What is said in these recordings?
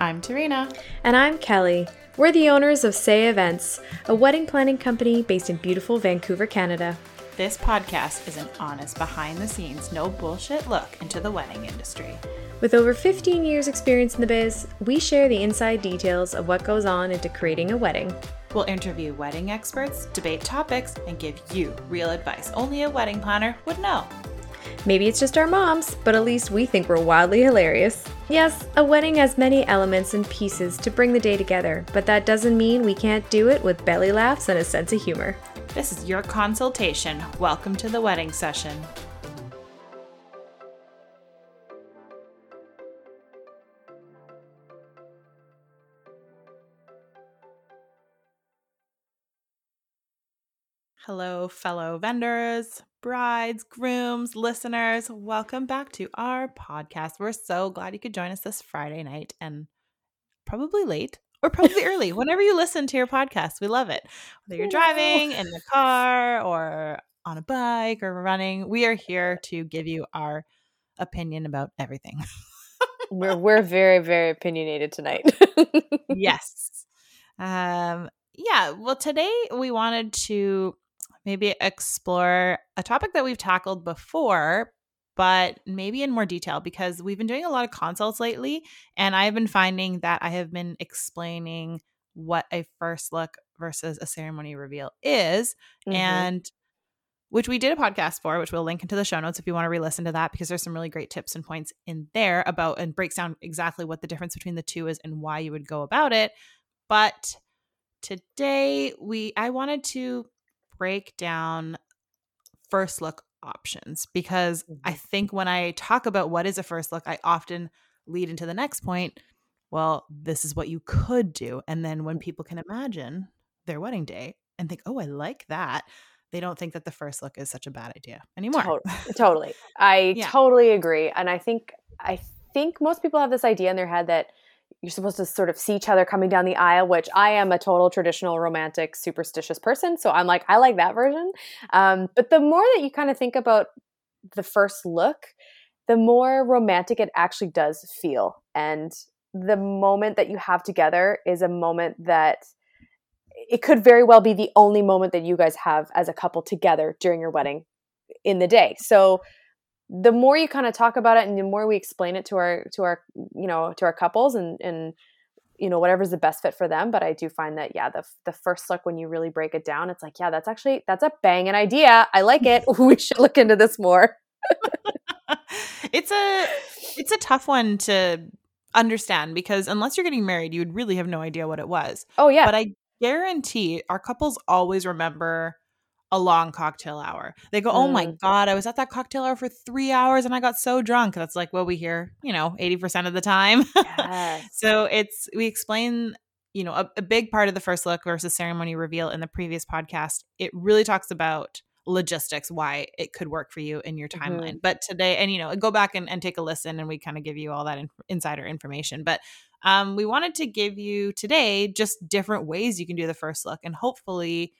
I'm Tarina. And I'm Kelly. We're the owners of Say Events, a wedding planning company based in beautiful Vancouver, Canada. This podcast is an honest, behind the scenes, no bullshit look into the wedding industry. With over 15 years' experience in the biz, we share the inside details of what goes on into creating a wedding. We'll interview wedding experts, debate topics, and give you real advice only a wedding planner would know. Maybe it's just our moms, but at least we think we're wildly hilarious. Yes, a wedding has many elements and pieces to bring the day together, but that doesn't mean we can't do it with belly laughs and a sense of humor. This is your consultation. Welcome to the wedding session. Hello, fellow vendors, brides, grooms, listeners. Welcome back to our podcast. We're so glad you could join us this Friday night and probably late or probably early, whenever you listen to your podcast. We love it. Whether you're driving in the car or on a bike or running, we are here to give you our opinion about everything. we're we're very very opinionated tonight. yes. Um yeah, well today we wanted to maybe explore a topic that we've tackled before, but maybe in more detail because we've been doing a lot of consults lately. And I've been finding that I have been explaining what a first look versus a ceremony reveal is. Mm-hmm. And which we did a podcast for, which we'll link into the show notes if you want to re-listen to that, because there's some really great tips and points in there about and breaks down exactly what the difference between the two is and why you would go about it. But today we I wanted to break down first look options because mm-hmm. I think when I talk about what is a first look, I often lead into the next point. Well, this is what you could do. And then when people can imagine their wedding day and think, oh, I like that, they don't think that the first look is such a bad idea anymore. Totally. totally. I yeah. totally agree. And I think I think most people have this idea in their head that you're supposed to sort of see each other coming down the aisle, which I am a total traditional romantic superstitious person. So I'm like, I like that version. Um, but the more that you kind of think about the first look, the more romantic it actually does feel. And the moment that you have together is a moment that it could very well be the only moment that you guys have as a couple together during your wedding in the day. So the more you kind of talk about it and the more we explain it to our to our you know to our couples and and you know whatever's the best fit for them but i do find that yeah the the first look when you really break it down it's like yeah that's actually that's a banging idea. I like it. We should look into this more. It's a it's a tough one to understand because unless you're getting married you would really have no idea what it was. Oh yeah. But i guarantee our couples always remember a long cocktail hour. They go, "Oh my mm. god, I was at that cocktail hour for 3 hours and I got so drunk." That's like what we hear, you know, 80% of the time. Yes. so it's we explain, you know, a, a big part of the first look versus ceremony reveal in the previous podcast. It really talks about logistics why it could work for you in your timeline mm-hmm. but today and you know go back and, and take a listen and we kind of give you all that in, insider information but um, we wanted to give you today just different ways you can do the first look and hopefully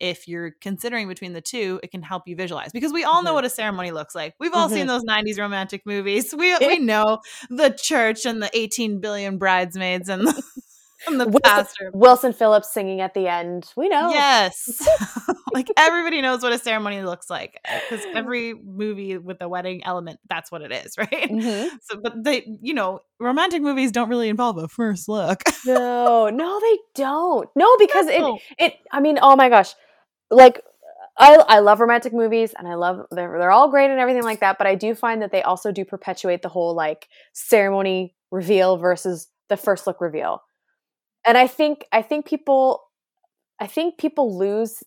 if you're considering between the two, it can help you visualize because we all know mm-hmm. what a ceremony looks like. We've all mm-hmm. seen those 90s romantic movies. We we know the church and the 18 billion bridesmaids and the, and the Wilson, pastor. Wilson Phillips singing at the end. We know. Yes. like everybody knows what a ceremony looks like because every movie with a wedding element, that's what it is, right? Mm-hmm. So, but they, you know, romantic movies don't really involve a first look. no, no, they don't. No, because no. it, it, I mean, oh my gosh like I, I love romantic movies and I love they're, they're all great and everything like that, but I do find that they also do perpetuate the whole like ceremony reveal versus the first look reveal. And I think I think people I think people lose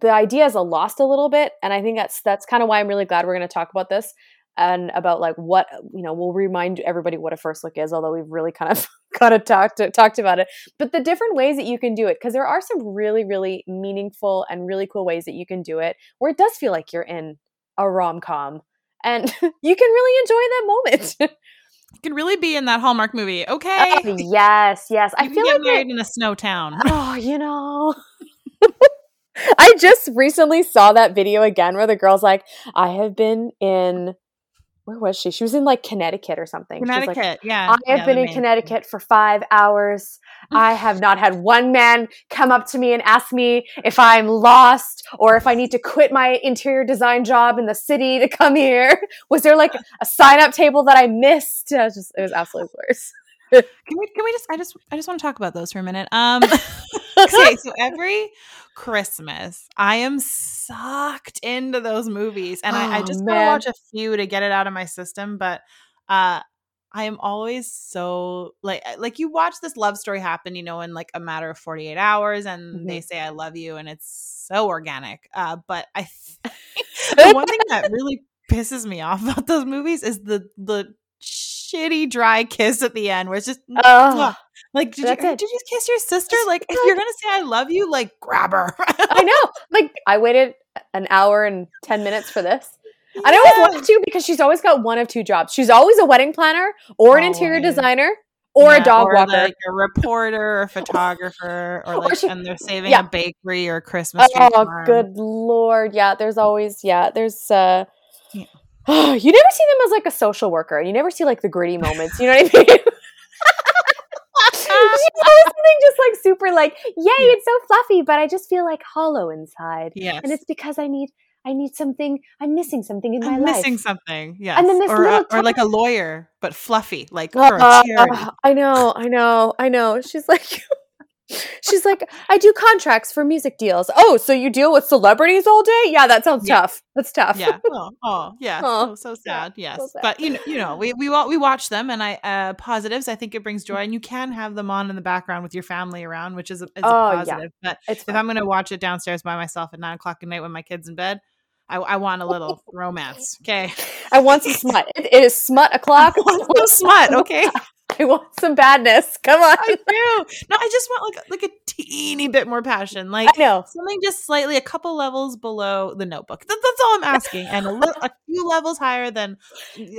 the idea is a lost a little bit and I think that's that's kind of why I'm really glad we're going to talk about this and about like what you know we'll remind everybody what a first look is although we've really kind of kind of talked talked about it. But the different ways that you can do it because there are some really really meaningful and really cool ways that you can do it where it does feel like you're in a rom-com and you can really enjoy that moment. You can really be in that hallmark movie. Okay. Oh, yes yes. You i feel like married in a snow town. Oh you know. I just recently saw that video again where the girl's like, I have been in where was she? She was in like Connecticut or something. Connecticut, like, yeah. I have yeah, been in Connecticut for five hours. I have not had one man come up to me and ask me if I'm lost or if I need to quit my interior design job in the city to come here. Was there like a sign up table that I missed? It was just it was absolutely worse. can we can we just I just I just want to talk about those for a minute. Um okay, so every Christmas, I am sucked into those movies, and oh, I, I, oh, just gotta watch a few to get it out of my system. But uh, I am always so like like you watch this love story happen, you know, in like a matter of forty eight hours, and mm-hmm. they say I love you, and it's so organic. Uh, but I the one thing that really pisses me off about those movies is the the shitty dry kiss at the end where it's just uh, like did you, did you kiss your sister like if you're gonna say i love you like grab her i know like i waited an hour and 10 minutes for this yeah. I always want to because she's always got one of two jobs. She's always a wedding planner or an oh, interior designer or yeah, a dog or walker. Like a reporter or a photographer or like or she, and they're saving yeah. a bakery or Christmas tree. Oh, farm. good lord. Yeah, there's always yeah, there's uh yeah. you never see them as like a social worker. You never see like the gritty moments. You know what I mean? something just like super like, yay, yeah. it's so fluffy, but I just feel like hollow inside. Yes. And it's because I need I need something. I'm missing something in I'm my life. Missing something. Yeah. And then this or, little uh, or like a lawyer, but fluffy, like uh, for a charity. Uh, I know. I know. I know. She's like, She's like, I do contracts for music deals. Oh, so you deal with celebrities all day? Yeah, that sounds yeah. tough. That's tough. Yeah. Oh, oh yeah. Oh, so, so sad. Yeah. Yes. So sad. But you know, you know, we we we watch them, and I uh positives. I think it brings joy, and you can have them on in the background with your family around, which is a, is oh, a positive. Yeah. But it's if I'm going to watch it downstairs by myself at nine o'clock at night when my kid's in bed, I, I, want a little romance. Okay. I want some smut. It, it is smut o'clock. I want some smut. Okay. I want some badness. Come on. I do. No, I just want like like a teeny bit more passion. Like I know something just slightly a couple levels below the Notebook. That, that's all I'm asking, and a, little, a few levels higher than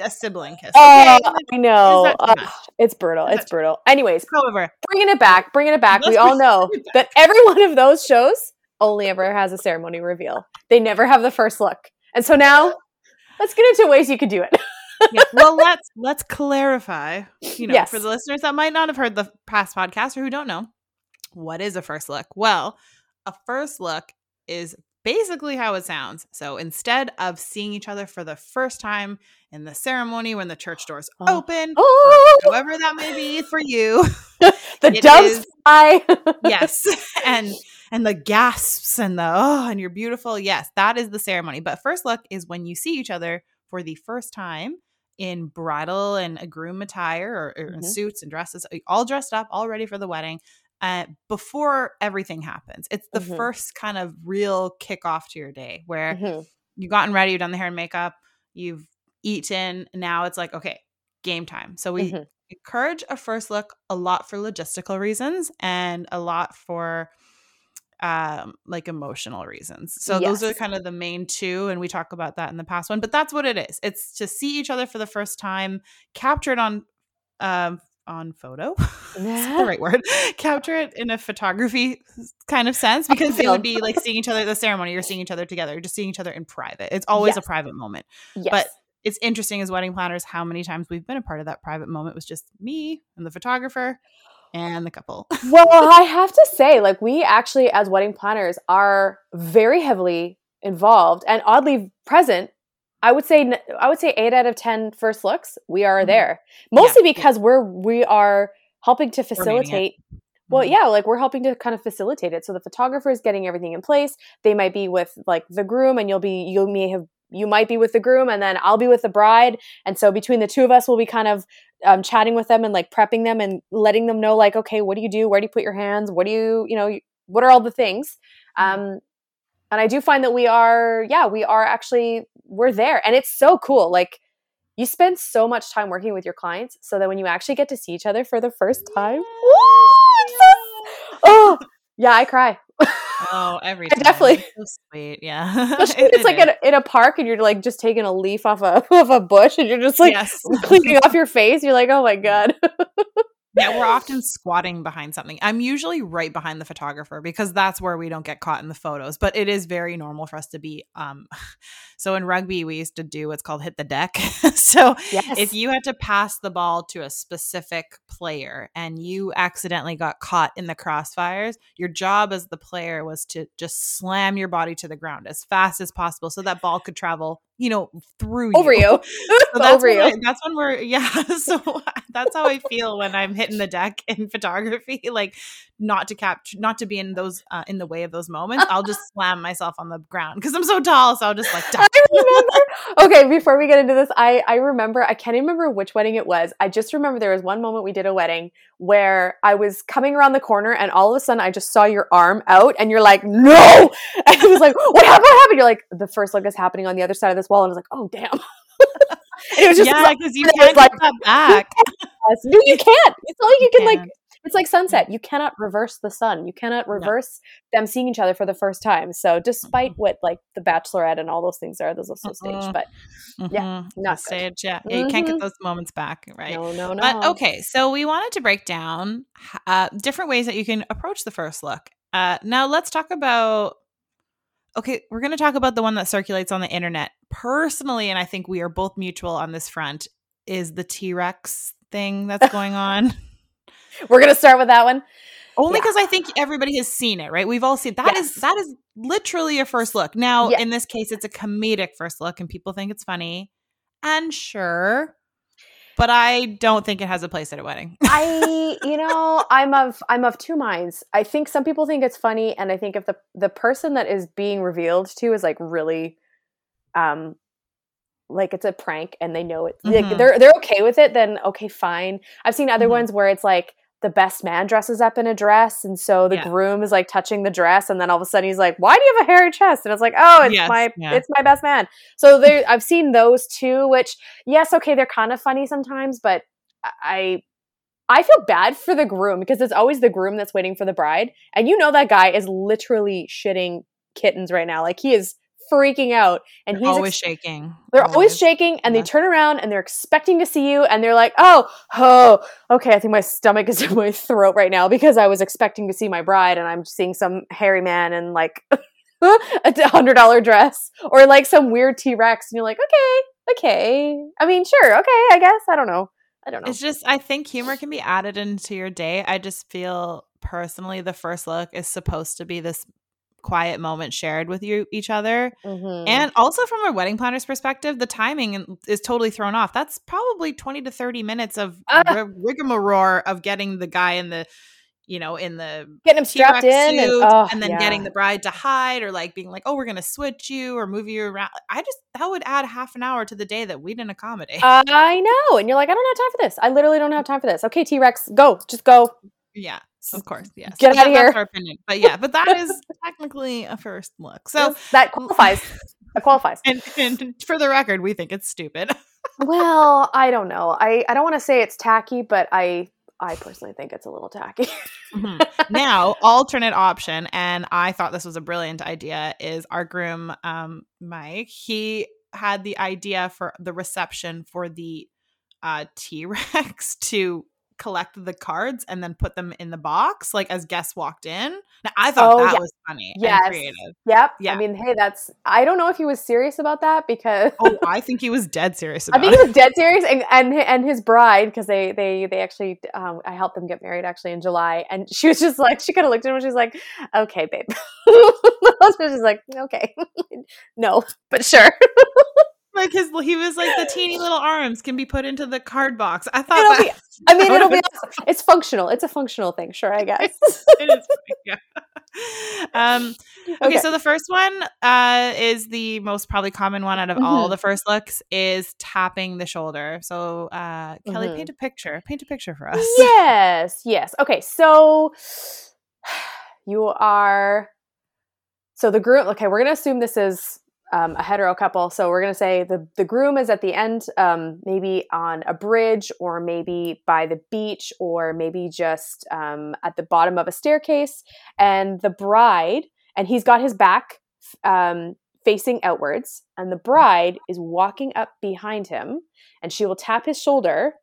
a sibling kiss. Oh, okay? I know. Uh, it's brutal. It's brutal. Anyways, however, bringing it back, bringing it back. we all know that every one of those shows only ever has a ceremony reveal. They never have the first look, and so now let's get into ways you could do it. yeah. Well, let's let's clarify. You know, yes. for the listeners that might not have heard the past podcast or who don't know, what is a first look? Well, a first look is basically how it sounds. So instead of seeing each other for the first time in the ceremony when the church doors oh. open, oh. however that may be for you, the doves fly. yes, and and the gasps and the oh, and you're beautiful. Yes, that is the ceremony. But first look is when you see each other for the first time in bridal and a groom attire or, or mm-hmm. suits and dresses, all dressed up, all ready for the wedding. Uh, before everything happens, it's the mm-hmm. first kind of real kickoff to your day where mm-hmm. you've gotten ready, you've done the hair and makeup, you've eaten. Now it's like, okay, game time. So we mm-hmm. encourage a first look a lot for logistical reasons and a lot for um like emotional reasons so yes. those are kind of the main two and we talk about that in the past one but that's what it is it's to see each other for the first time capture it on um on photo yeah. the right word capture it in a photography kind of sense because it would be like seeing each other at the ceremony you're seeing each other together just seeing each other in private it's always yes. a private moment yes. but it's interesting as wedding planners how many times we've been a part of that private moment was just me and the photographer and the couple. well, I have to say, like, we actually, as wedding planners, are very heavily involved and oddly present. I would say, I would say, eight out of ten first looks, we are mm-hmm. there. Mostly yeah. because we're we are helping to facilitate. Well, mm-hmm. yeah, like we're helping to kind of facilitate it. So the photographer is getting everything in place. They might be with like the groom, and you'll be you may have you might be with the groom and then I'll be with the bride. And so between the two of us, we'll be kind of um, chatting with them and like prepping them and letting them know, like, okay, what do you do? Where do you put your hands? What do you, you know, what are all the things? Mm-hmm. Um, and I do find that we are, yeah, we are actually, we're there. And it's so cool. Like, you spend so much time working with your clients so that when you actually get to see each other for the first time, oh, yeah, I cry. Oh, every time. definitely so sweet. Yeah, it, it's like in a, in a, park and you're like just taking a leaf off a off a bush and you're just like yes. cleaning off your face. You're like, oh my god. Yeah, we're often squatting behind something. I'm usually right behind the photographer because that's where we don't get caught in the photos. But it is very normal for us to be. Um, so in rugby, we used to do what's called hit the deck. so yes. if you had to pass the ball to a specific player and you accidentally got caught in the crossfires, your job as the player was to just slam your body to the ground as fast as possible so that ball could travel you know through over you, you. so that's over you I, that's when we're yeah so that's how i feel when i'm hitting the deck in photography like not to capture not to be in those uh, in the way of those moments i'll just slam myself on the ground because i'm so tall so i'll just like I remember okay before we get into this i i remember i can't even remember which wedding it was i just remember there was one moment we did a wedding where i was coming around the corner and all of a sudden i just saw your arm out and you're like no and i was like what happened what happened you're like the first look is happening on the other side of this wall and i was like oh damn it was just yeah, because you can't like, back. Yes. No, you can't. It's not like you can like it's like sunset. You cannot reverse the sun. You cannot reverse no. them seeing each other for the first time. So, despite mm-hmm. what like the Bachelorette and all those things are, there's also mm-hmm. stage. But yeah, mm-hmm. not stage. Yeah, yeah you can't get mm-hmm. those moments back, right? No, no, no. But okay, so we wanted to break down uh, different ways that you can approach the first look. Uh, now, let's talk about. Okay, we're going to talk about the one that circulates on the internet. Personally, and I think we are both mutual on this front, is the T Rex thing that's going on. We're gonna start with that one. Only because yeah. I think everybody has seen it, right? We've all seen that yes. is that is literally a first look. Now, yes. in this case, it's a comedic first look, and people think it's funny. And sure, but I don't think it has a place at a wedding. I, you know, I'm of I'm of two minds. I think some people think it's funny, and I think if the the person that is being revealed to is like really, um, like it's a prank, and they know it, mm-hmm. like they're they're okay with it, then okay, fine. I've seen other mm-hmm. ones where it's like the best man dresses up in a dress and so the yeah. groom is like touching the dress and then all of a sudden he's like why do you have a hairy chest and it's like oh it's yes, my yeah. it's my best man so there i've seen those too which yes okay they're kind of funny sometimes but i i feel bad for the groom because it's always the groom that's waiting for the bride and you know that guy is literally shitting kittens right now like he is freaking out and he's always ex- shaking. they're always, always shaking and yeah. they turn around and they're expecting to see you and they're like oh oh okay i think my stomach is in my throat right now because i was expecting to see my bride and i'm seeing some hairy man in like a hundred dollar dress or like some weird t-rex and you're like okay okay. I mean sure okay i guess i don't know. I don't know. It's just i think humor can be added into your day. I just feel personally the first look is supposed to be this quiet moment shared with you each other. Mm-hmm. And also from a wedding planner's perspective, the timing is totally thrown off. That's probably 20 to 30 minutes of uh, rigmarole of getting the guy in the you know, in the getting him strapped in, and, oh, and, then yeah. getting the bride to hide, or like being like, "Oh, we're gonna switch you or move you around." I just that would add half an hour to the day that we didn't accommodate. Uh, I know, and you're like, "I don't have time for this. I literally don't have time for this." Okay, T Rex, go, just go. Yeah, of course, yes. Get out of here. our opinion. But yeah, but that is technically a first look. So that qualifies. That qualifies. And, and for the record, we think it's stupid. well, I don't know. I, I don't want to say it's tacky, but I I personally think it's a little tacky. mm-hmm. Now, alternate option, and I thought this was a brilliant idea, is our groom, um, Mike. He had the idea for the reception for the uh, T Rex to collect the cards and then put them in the box like as guests walked in. Now, I thought oh, that yeah. was funny yes. and creative. Yep. Yeah. I mean, hey, that's I don't know if he was serious about that because Oh, I think he was dead serious I think it. he was dead serious and and, and his bride because they they they actually um, I helped them get married actually in July and she was just like she kind of looked at him and she's like, "Okay, babe." She's like, "Okay." no, but sure like his he was like the teeny little arms can be put into the card box. I thought that, be, I mean it'll be awesome. it's functional. It's a functional thing, sure, I guess. it is yeah. Um okay, okay, so the first one uh is the most probably common one out of mm-hmm. all the first looks is tapping the shoulder. So uh Kelly mm-hmm. paint a picture. Paint a picture for us. Yes, yes. Okay, so you are so the group okay, we're gonna assume this is um, a hetero couple. So we're going to say the, the groom is at the end, um, maybe on a bridge or maybe by the beach or maybe just um, at the bottom of a staircase. And the bride, and he's got his back um, facing outwards, and the bride is walking up behind him and she will tap his shoulder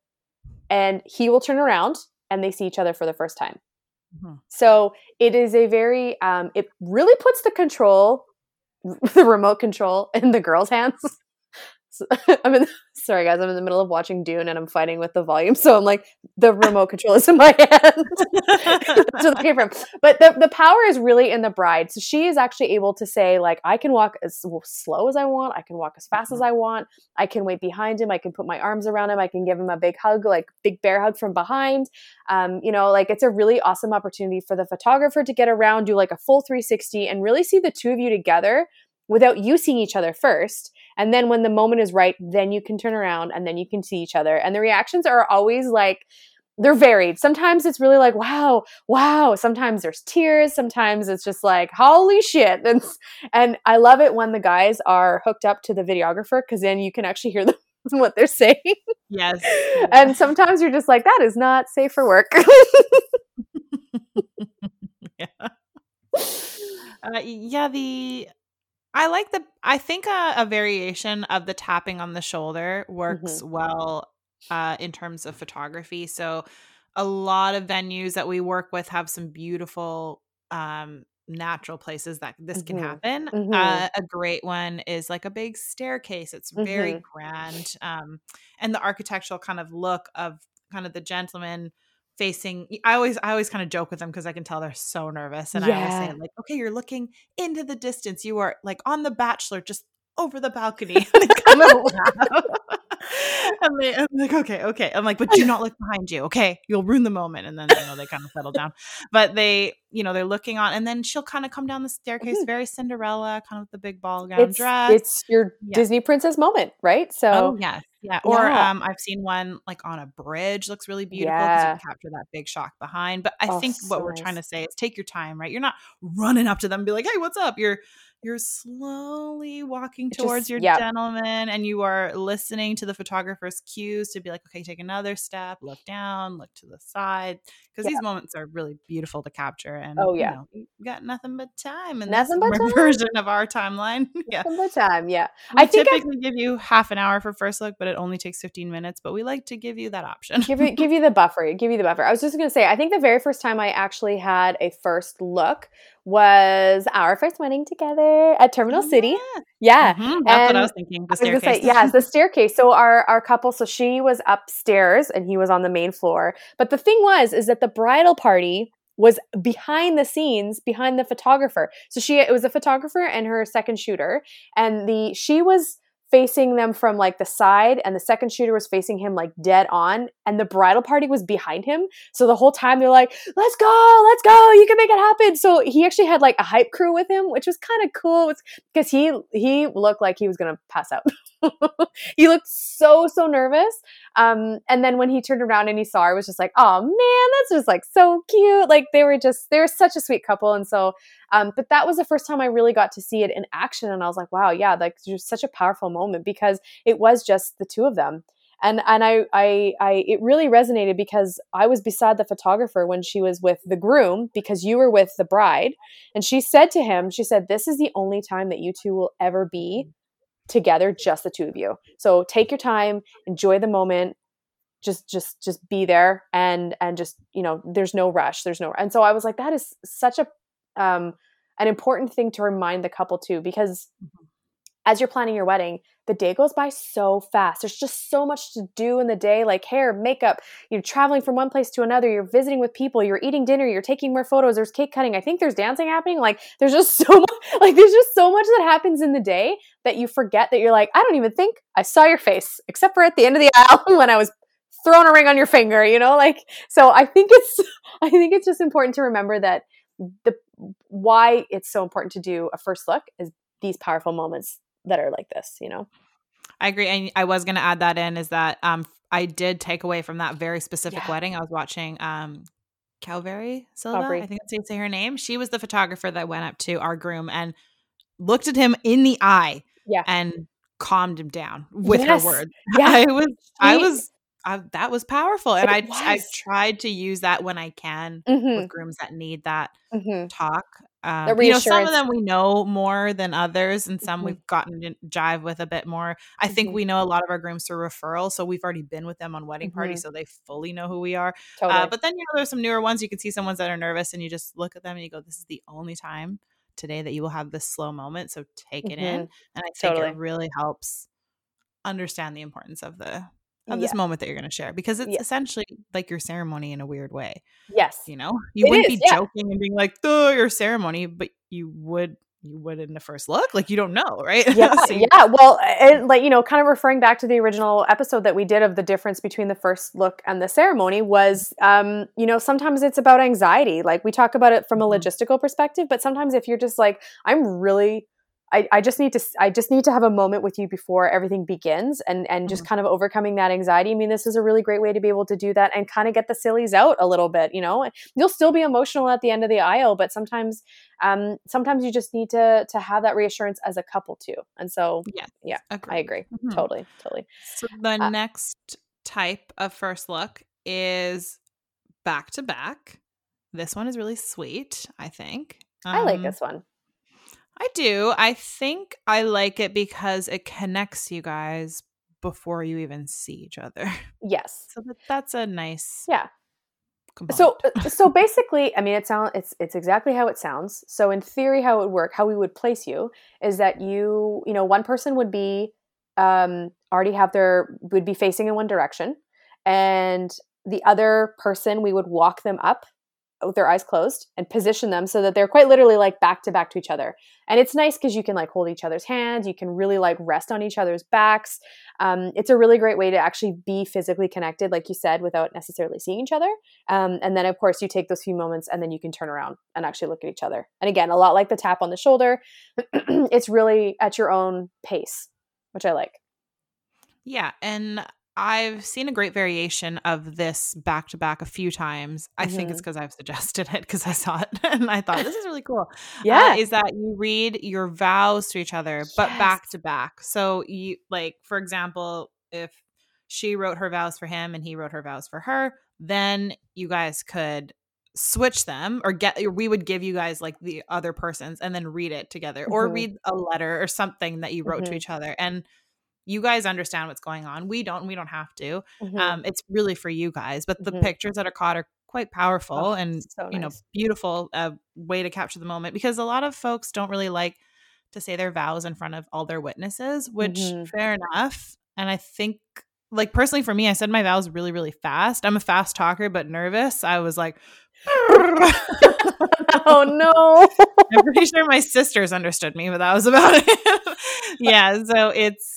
and he will turn around and they see each other for the first time. Mm-hmm. So it is a very, um, it really puts the control, the remote control in the girl's hands. So, I'm in. Sorry, guys. I'm in the middle of watching Dune, and I'm fighting with the volume. So I'm like, the remote control is in my hand. Where came from. But the the power is really in the bride. So she is actually able to say, like, I can walk as slow as I want. I can walk as fast as mm-hmm. I want. I can wait behind him. I can put my arms around him. I can give him a big hug, like big bear hug from behind. Um, you know, like it's a really awesome opportunity for the photographer to get around, do like a full 360, and really see the two of you together without you seeing each other first. And then when the moment is right, then you can turn around and then you can see each other. And the reactions are always like, they're varied. Sometimes it's really like, wow, wow. Sometimes there's tears. Sometimes it's just like, holy shit. And, and I love it when the guys are hooked up to the videographer because then you can actually hear them what they're saying. Yes. and sometimes you're just like, that is not safe for work. yeah. Uh, yeah, the I like the. I think a, a, variation of the tapping on the shoulder works mm-hmm. well uh, in terms of photography. So, a lot of venues that we work with have some beautiful um, natural places that this mm-hmm. can happen. Mm-hmm. Uh, a great one is like a big staircase. It's very mm-hmm. grand, um, and the architectural kind of look of kind of the gentleman facing i always i always kind of joke with them because i can tell they're so nervous and yeah. i always say like okay you're looking into the distance. You are like on the bachelor just over the balcony I'm, like, I'm like, okay, okay. I'm like, but do not look behind you. Okay. You'll ruin the moment. And then, you know, they kind of settle down. But they, you know, they're looking on and then she'll kind of come down the staircase, mm-hmm. very Cinderella, kind of the big ball gown it's, dress. It's your yeah. Disney princess moment, right? So, oh, yes. Yeah. Or yeah. um, I've seen one like on a bridge, looks really beautiful because yeah. you capture that big shock behind. But I oh, think so what we're trying to say is take your time, right? You're not running up to them and be like, hey, what's up? You're you're slowly walking towards Just, your yep. gentleman and you are listening to the photographer's cues to be like, okay, take another step, look down, look to the side. Because yep. these moments are really beautiful to capture. And oh, yeah. You know, we got nothing but time in nothing this but version of our timeline. yeah. Nothing but time. Yeah. We I typically I- give you half an hour for first look, but it only takes 15 minutes. But we like to give you that option. give, you, give you the buffer. Give you the buffer. I was just going to say, I think the very first time I actually had a first look was our first wedding together at Terminal City. Yeah, mm-hmm. that's and what I was thinking. The staircase. Say, yeah, the staircase. So our our couple. So she was upstairs and he was on the main floor. But the thing was, is that the bridal party was behind the scenes behind the photographer so she it was a photographer and her second shooter and the she was facing them from like the side and the second shooter was facing him like dead on and the bridal party was behind him. So the whole time they're like let's go let's go you can make it happen. So he actually had like a hype crew with him which was kind of cool because he he looked like he was gonna pass out he looked so so nervous um and then when he turned around and he saw her was just like oh man that's just like so cute like they were just they were such a sweet couple and so um, but that was the first time I really got to see it in action. And I was like, wow, yeah, like just such a powerful moment because it was just the two of them. And, and I, I, I, it really resonated because I was beside the photographer when she was with the groom because you were with the bride. And she said to him, she said, this is the only time that you two will ever be together, just the two of you. So take your time, enjoy the moment, just just just be there and and just you know there's no rush there's no and so i was like that is such a um, an important thing to remind the couple too, because mm-hmm. As you're planning your wedding, the day goes by so fast. There's just so much to do in the day, like hair, makeup. You're traveling from one place to another. You're visiting with people. You're eating dinner. You're taking more photos. There's cake cutting. I think there's dancing happening. Like there's just so much. Like there's just so much that happens in the day that you forget that you're like, I don't even think I saw your face, except for at the end of the aisle when I was throwing a ring on your finger. You know, like so. I think it's. I think it's just important to remember that the why it's so important to do a first look is these powerful moments that are like this, you know? I agree. And I was going to add that in is that um, I did take away from that very specific yeah. wedding. I was watching um, Calvary Silva. I think that's how you say her name. She was the photographer that went up to our groom and looked at him in the eye. Yeah. And calmed him down with yes. her words. Yeah. I was, I was I, that was powerful and I I tried to use that when I can mm-hmm. with grooms that need that mm-hmm. talk um, you know some of them we know more than others and some mm-hmm. we've gotten to jive with a bit more i think mm-hmm. we know a lot of our grooms through referral so we've already been with them on wedding mm-hmm. parties so they fully know who we are uh, totally. uh, but then you know there's some newer ones you can see some ones that are nervous and you just look at them and you go this is the only time today that you will have this slow moment so take it in mm-hmm. and i think totally. it really helps understand the importance of the of this moment that you're going to share because it's essentially like your ceremony in a weird way. Yes. You know, you it wouldn't is, be yeah. joking and being like, "Oh, your ceremony," but you would you would in the first look like you don't know right yeah so yeah well and like you know kind of referring back to the original episode that we did of the difference between the first look and the ceremony was um you know sometimes it's about anxiety like we talk about it from a mm-hmm. logistical perspective but sometimes if you're just like i'm really I, I just need to I just need to have a moment with you before everything begins and and just mm-hmm. kind of overcoming that anxiety. I mean, this is a really great way to be able to do that and kind of get the sillies out a little bit. You know, you'll still be emotional at the end of the aisle, but sometimes um sometimes you just need to to have that reassurance as a couple too. And so yeah, yeah. I agree. Mm-hmm. Totally, totally. So the uh, next type of first look is back to back. This one is really sweet, I think. Um, I like um, this one. I do. I think I like it because it connects you guys before you even see each other. Yes. So that, that's a nice Yeah. Component. So uh, so basically, I mean it sounds it's it's exactly how it sounds. So in theory how it would work, how we would place you is that you, you know, one person would be um already have their would be facing in one direction and the other person we would walk them up with their eyes closed and position them so that they're quite literally like back to back to each other. And it's nice because you can like hold each other's hands, you can really like rest on each other's backs. Um, it's a really great way to actually be physically connected, like you said, without necessarily seeing each other. Um, and then, of course, you take those few moments and then you can turn around and actually look at each other. And again, a lot like the tap on the shoulder, it's really at your own pace, which I like. Yeah. And I've seen a great variation of this back to back a few times. I mm-hmm. think it's because mm-hmm. I've suggested it because I saw it and I thought this is really cool. Uh, yeah. Uh, is that you read your vows to each other, yes. but back to back. So, you like, for example, if she wrote her vows for him and he wrote her vows for her, then you guys could switch them or get we would give you guys like the other person's and then read it together mm-hmm. or read a letter or something that you wrote mm-hmm. to each other and you guys understand what's going on. We don't. We don't have to. Mm-hmm. Um, it's really for you guys. But the mm-hmm. pictures that are caught are quite powerful oh, and so nice. you know beautiful uh, way to capture the moment because a lot of folks don't really like to say their vows in front of all their witnesses, which mm-hmm. fair enough. And I think like personally for me, I said my vows really really fast. I'm a fast talker, but nervous. I was like. oh no. I'm pretty sure my sisters understood me, but that was about it. yeah, so it's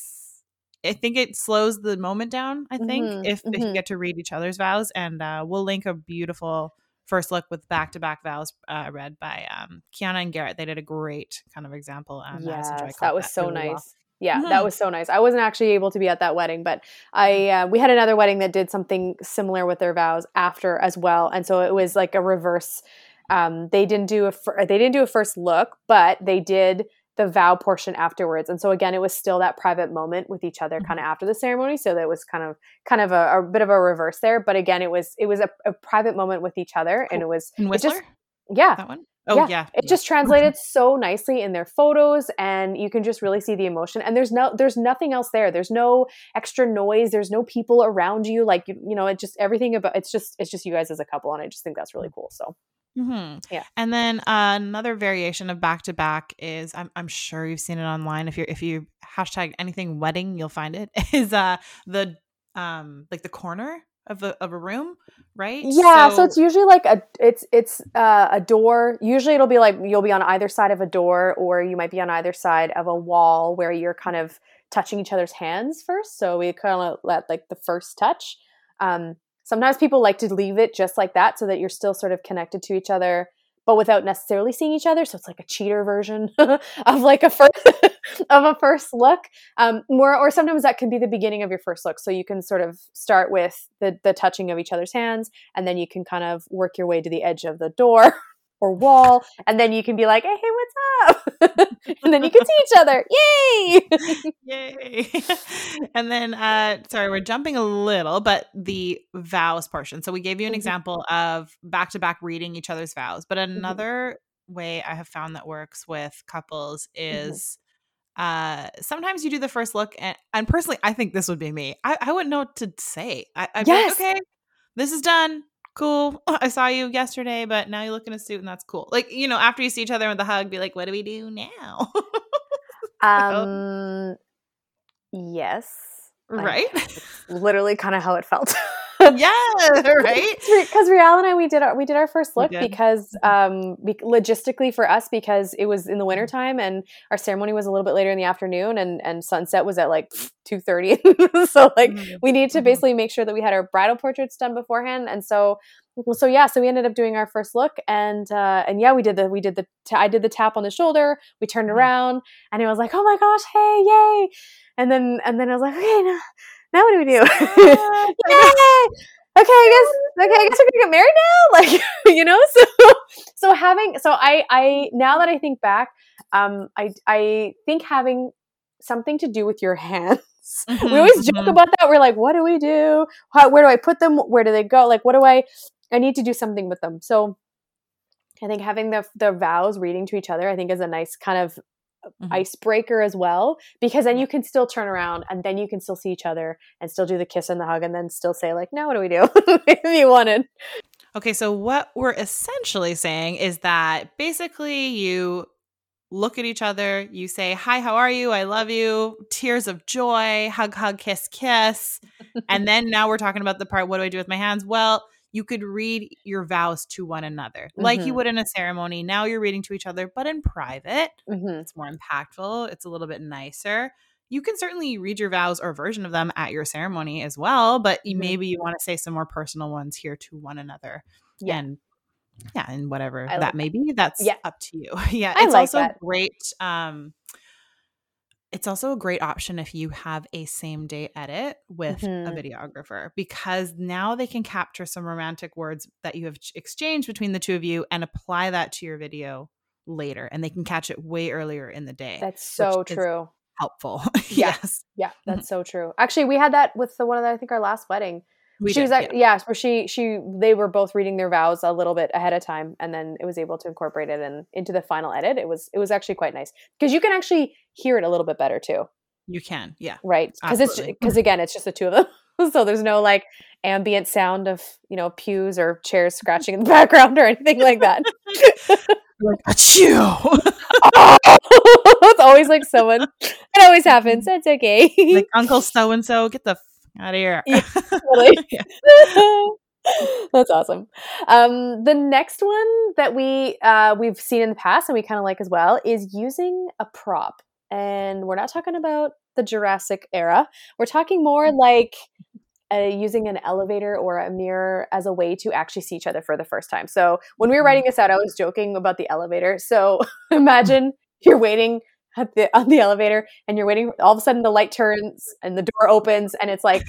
I think it slows the moment down. I think mm-hmm, if, mm-hmm. get to read each other's vows, and uh, we'll link a beautiful first look with back to back vows uh, read by um, Kiana and Garrett. They did a great kind of example. On yes, that was that so really nice. Well. Yeah, mm-hmm. that was so nice. I wasn't actually able to be at that wedding, but I uh, we had another wedding that did something similar with their vows after as well, and so it was like a reverse. Um, they didn't do a fir- they didn't do a first look, but they did the vow portion afterwards. And so again, it was still that private moment with each other kind of mm-hmm. after the ceremony. So that was kind of kind of a, a bit of a reverse there. But again, it was it was a, a private moment with each other, and it was it just yeah that one. Oh yeah, yeah. it yeah. just translated so nicely in their photos, and you can just really see the emotion. And there's no, there's nothing else there. There's no extra noise. There's no people around you. Like you, you know, it just everything about it's just it's just you guys as a couple, and I just think that's really cool. So Mm-hmm. Yeah. And then uh, another variation of back to back is I'm, I'm sure you've seen it online. If you're if you hashtag anything wedding, you'll find it. Is uh the um like the corner of a of a room, right? Yeah. So, so it's usually like a it's it's uh, a door. Usually it'll be like you'll be on either side of a door, or you might be on either side of a wall where you're kind of touching each other's hands first. So we kind of let like the first touch. Um, Sometimes people like to leave it just like that so that you're still sort of connected to each other, but without necessarily seeing each other. So it's like a cheater version of like a first of a first look. Um, more or sometimes that can be the beginning of your first look. So you can sort of start with the the touching of each other's hands, and then you can kind of work your way to the edge of the door or wall, and then you can be like, "Hey, what's up?" and then you can see each other. Yay! Yay! and then, uh, sorry, we're jumping a little, but the vows portion. So we gave you an mm-hmm. example of back to back reading each other's vows, but mm-hmm. another way I have found that works with couples mm-hmm. is mm-hmm. uh sometimes you do the first look and, and personally I think this would be me. I, I wouldn't know what to say. I, I'd yes. Like, okay, this is done. Cool. I saw you yesterday, but now you look in a suit and that's cool. Like, you know, after you see each other with the hug, be like, what do we do now? um yes. Right? literally kind of how it felt. yeah, right. Because Riel and I, we did our we did our first look because um, be- logistically for us because it was in the wintertime and our ceremony was a little bit later in the afternoon and and sunset was at like two thirty. so like mm-hmm. we need to mm-hmm. basically make sure that we had our bridal portraits done beforehand, and so well, so yeah, so we ended up doing our first look, and uh, and yeah, we did the we did the t- I did the tap on the shoulder. We turned mm-hmm. around, and it was like, oh my gosh, hey, yay! And then and then I was like, okay, now, now what do we do? yay! Okay, I guess okay, I guess we're gonna get married now. Like you know, so so having so I I now that I think back, um, I I think having something to do with your hands. Mm-hmm, we always joke mm-hmm. about that. We're like, what do we do? How, where do I put them? Where do they go? Like, what do I? I need to do something with them. So I think having the the vows reading to each other, I think is a nice kind of mm-hmm. icebreaker as well, because then you can still turn around and then you can still see each other and still do the kiss and the hug and then still say like, now what do we do if you wanted? Okay, so what we're essentially saying is that basically you look at each other, you say, Hi, how are you? I love you. Tears of joy, hug, hug, kiss, kiss. and then now we're talking about the part, what do I do with my hands? Well, you could read your vows to one another mm-hmm. like you mm-hmm. would in a ceremony. Now you're reading to each other, but in private. Mm-hmm. It's more impactful, it's a little bit nicer. You can certainly read your vows or version of them at your ceremony as well, but mm-hmm. maybe you want to say some more personal ones here to one another. Yeah. And yeah, and whatever I that like may be, that's yeah. up to you. yeah, it's like also that. great um it's also a great option if you have a same day edit with mm-hmm. a videographer because now they can capture some romantic words that you have exchanged between the two of you and apply that to your video later and they can catch it way earlier in the day. That's so true. Helpful. yes. Yeah, that's mm-hmm. so true. Actually, we had that with the one that I think our last wedding we she did, was like, yeah. yeah, where she she they were both reading their vows a little bit ahead of time, and then it was able to incorporate it in, into the final edit. It was it was actually quite nice because you can actually hear it a little bit better too. You can, yeah, right, because it's because again, it's just the two of them, so there's no like ambient sound of you know pews or chairs scratching in the background or anything like that. like achoo. oh, it's always like someone. It always happens. That's okay. like Uncle so and so, get the out of here. Yeah, That's awesome. Um, the next one that we uh, we've seen in the past and we kind of like as well is using a prop, and we're not talking about the Jurassic era. We're talking more mm. like uh, using an elevator or a mirror as a way to actually see each other for the first time. So when we were writing mm. this out, I was joking about the elevator. So imagine you're waiting at the on the elevator and you're waiting all of a sudden the light turns and the door opens and it's like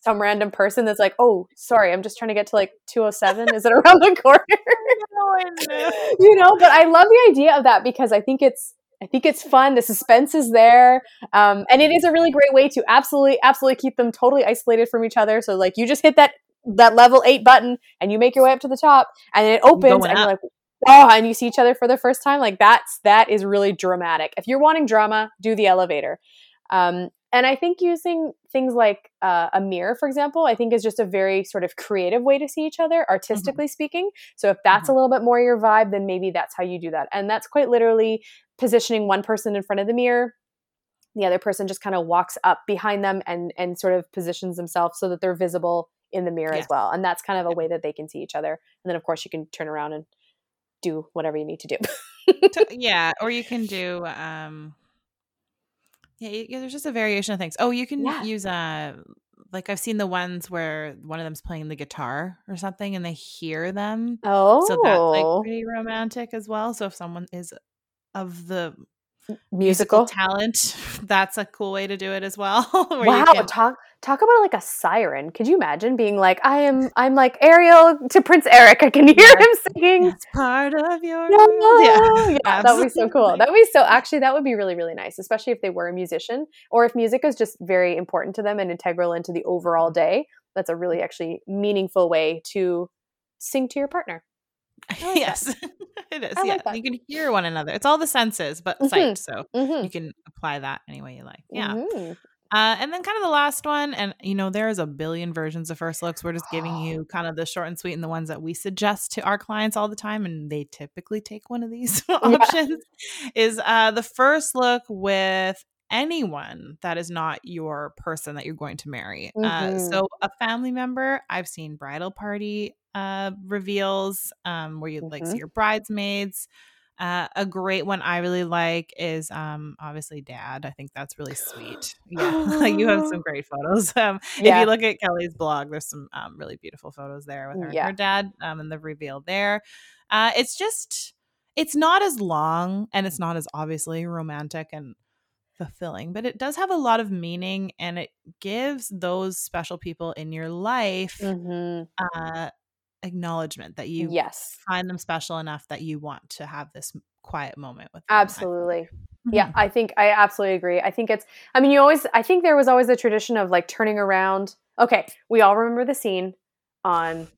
some random person that's like oh sorry i'm just trying to get to like 207 is it around the corner you know but i love the idea of that because i think it's I think it's fun. The suspense is there, um, and it is a really great way to absolutely, absolutely keep them totally isolated from each other. So, like, you just hit that that level eight button, and you make your way up to the top, and it opens, and you're like, oh, and you see each other for the first time, like that's that is really dramatic. If you're wanting drama, do the elevator. Um, and I think using things like uh, a mirror, for example, I think is just a very sort of creative way to see each other, artistically mm-hmm. speaking. So if that's mm-hmm. a little bit more your vibe, then maybe that's how you do that. And that's quite literally positioning one person in front of the mirror. The other person just kind of walks up behind them and and sort of positions themselves so that they're visible in the mirror yes. as well. And that's kind of a way that they can see each other. And then of course you can turn around and do whatever you need to do. yeah, or you can do um yeah, yeah, there's just a variation of things. Oh, you can yeah. use a uh, like I've seen the ones where one of them's playing the guitar or something and they hear them. Oh. So that's like oh. pretty romantic as well. So if someone is of the musical, musical talent. That's a cool way to do it as well. wow, can- talk talk about like a siren. Could you imagine being like, I am I'm like Ariel to Prince Eric. I can hear yeah. him singing. It's part of your yeah, yeah, yeah that would be so cool. That would be so actually that would be really, really nice, especially if they were a musician or if music is just very important to them and integral into the overall day. That's a really actually meaningful way to sing to your partner. Like yes, it is. I yeah, like you can hear one another. It's all the senses, but mm-hmm. sight. So mm-hmm. you can apply that any way you like. Yeah. Mm-hmm. Uh, and then kind of the last one, and you know, there's a billion versions of first looks. We're just giving you kind of the short and sweet and the ones that we suggest to our clients all the time, and they typically take one of these options. Is uh, the first look with anyone that is not your person that you're going to marry. Uh, mm-hmm. Uh, so a family member, I've seen bridal party uh, reveals um, where you mm-hmm. like see your bridesmaids. Uh, a great one I really like is um, obviously dad. I think that's really sweet. Yeah, like you have some great photos. Um, yeah. If you look at Kelly's blog, there's some um, really beautiful photos there with her, yeah. her dad um, and the reveal there. Uh, it's just, it's not as long and it's not as obviously romantic and fulfilling, but it does have a lot of meaning and it gives those special people in your life mm-hmm. uh, acknowledgement that you yes find them special enough that you want to have this quiet moment with them. Absolutely. Yeah, mm-hmm. I think I absolutely agree. I think it's I mean you always I think there was always a tradition of like turning around. Okay, we all remember the scene on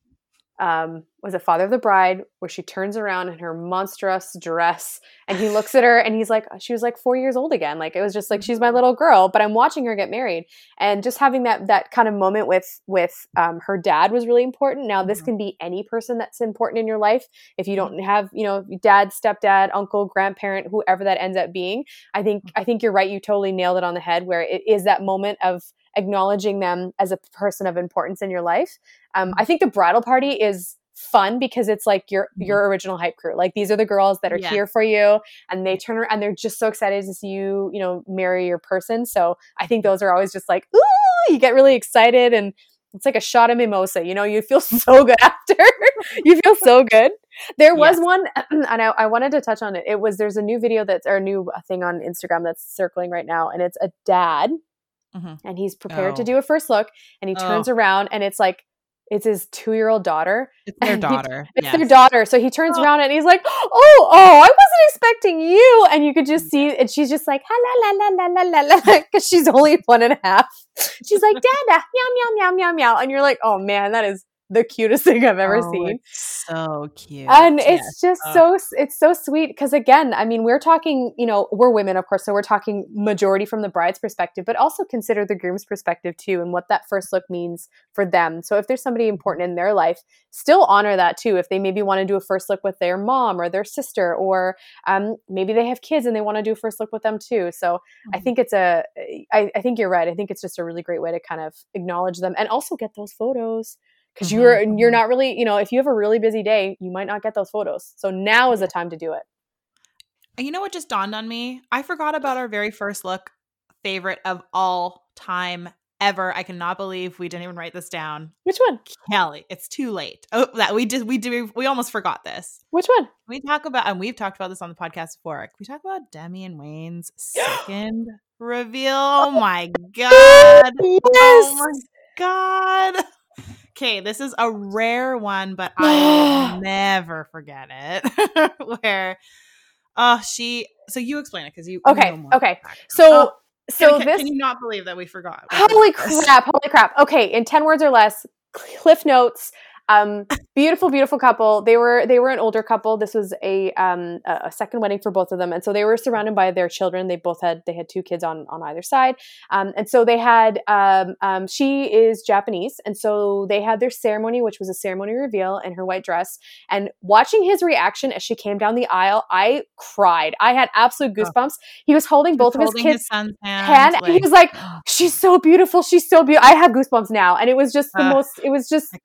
um, was it Father of the Bride, where she turns around in her monstrous dress and he looks at her and he's like, she was like four years old again. Like it was just like she's my mm-hmm. little girl, but I'm watching her get married, and just having that that kind of moment with with um, her dad was really important. Now this mm-hmm. can be any person that's important in your life. If you don't have you know dad, stepdad, uncle, grandparent, whoever that ends up being, I think I think you're right. You totally nailed it on the head. Where it is that moment of acknowledging them as a person of importance in your life. Um, I think the bridal party is fun because it's like your mm-hmm. your original hype crew. Like these are the girls that are yeah. here for you and they turn around and they're just so excited to see you, you know, marry your person. So I think those are always just like, ooh, you get really excited and it's like a shot of mimosa, you know, you feel so good after. you feel so good. There was yes. one, and I, I, wanted to touch on it. It was there's a new video that's or a new thing on Instagram that's circling right now, and it's a dad Mm-hmm. And he's prepared oh. to do a first look and he turns oh. around and it's like it's his two year old daughter. It's their daughter. He, it's yes. their daughter. So he turns oh. around and he's like, Oh, oh, I wasn't expecting you. And you could just see, and she's just like, la la la la la la la, because she's only one and a half. She's like, Dada, meow, meow, meow, meow, meow. And you're like, Oh man, that is the cutest thing I've ever oh, seen. So cute. And yes. it's just oh. so it's so sweet because again, I mean, we're talking, you know, we're women of course, so we're talking majority from the bride's perspective, but also consider the groom's perspective too and what that first look means for them. So if there's somebody important in their life, still honor that too. If they maybe want to do a first look with their mom or their sister or um, maybe they have kids and they want to do a first look with them too. So mm-hmm. I think it's a I, I think you're right. I think it's just a really great way to kind of acknowledge them and also get those photos because mm-hmm. you're you're mm-hmm. not really you know if you have a really busy day you might not get those photos. So now is the time to do it. You know what just dawned on me? I forgot about our very first look favorite of all time ever. I cannot believe we didn't even write this down. Which one? Kelly it's too late. Oh that we did we did we almost forgot this. Which one? We talk about and we've talked about this on the podcast before. We talk about demi and wayne's second reveal? Oh my god. Yes. oh my god Okay, this is a rare one, but I will never forget it. Where, oh, she. So you explain it because you. Okay. You okay. So. Oh, so can, this. Can you not believe that we forgot? Holy crap! Holy crap! Okay, in ten words or less, Cliff Notes. Um, beautiful, beautiful couple. They were they were an older couple. This was a um, a second wedding for both of them, and so they were surrounded by their children. They both had they had two kids on on either side, um, and so they had. Um, um, she is Japanese, and so they had their ceremony, which was a ceremony reveal in her white dress. And watching his reaction as she came down the aisle, I cried. I had absolute goosebumps. He was holding both of his kids' his hand, hand like, he was like, "She's so beautiful. She's so beautiful." I have goosebumps now, and it was just the uh, most. It was just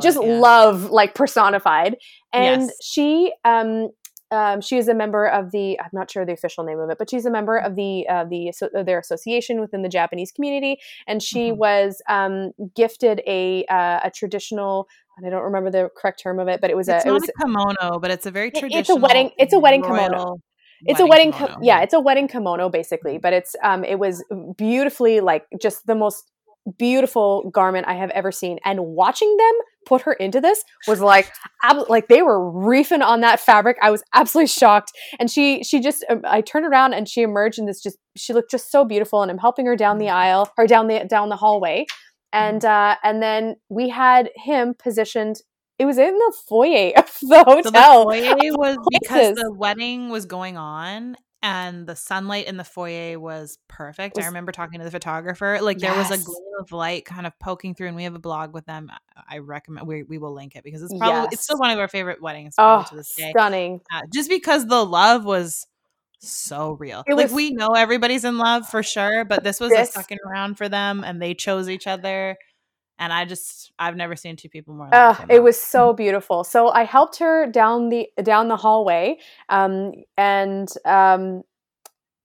just yeah. love like personified. And yes. she um um, she is a member of the I'm not sure the official name of it, but she's a member of the uh, the so, their association within the Japanese community, and she mm-hmm. was um, gifted a uh, a traditional. And I don't remember the correct term of it, but it was it's a it was a kimono, but it's a very traditional. It's a wedding. It's a wedding kimono. It's wedding a wedding, kimono. yeah. It's a wedding kimono, basically, but it's um, it was beautifully like just the most beautiful garment I have ever seen. And watching them put her into this was like, ab- like they were reefing on that fabric. I was absolutely shocked. And she, she just, um, I turned around and she emerged in this just, she looked just so beautiful. And I'm helping her down the aisle or down the down the hallway. And uh, and then we had him positioned it was in the foyer of the hotel. So the foyer was because the wedding was going on and the sunlight in the foyer was perfect. Was, I remember talking to the photographer. Like there was a gleam of light kind of poking through, and we have a blog with them. I recommend we, we will link it because it's probably yes. it's still one of our favorite weddings oh, to this day. Stunning. Uh, just because the love was so real. It like was, we know everybody's in love for sure, but this was this, a second round for them, and they chose each other and I just I've never seen two people more. Uh, it was so beautiful. So I helped her down the down the hallway, um, and um,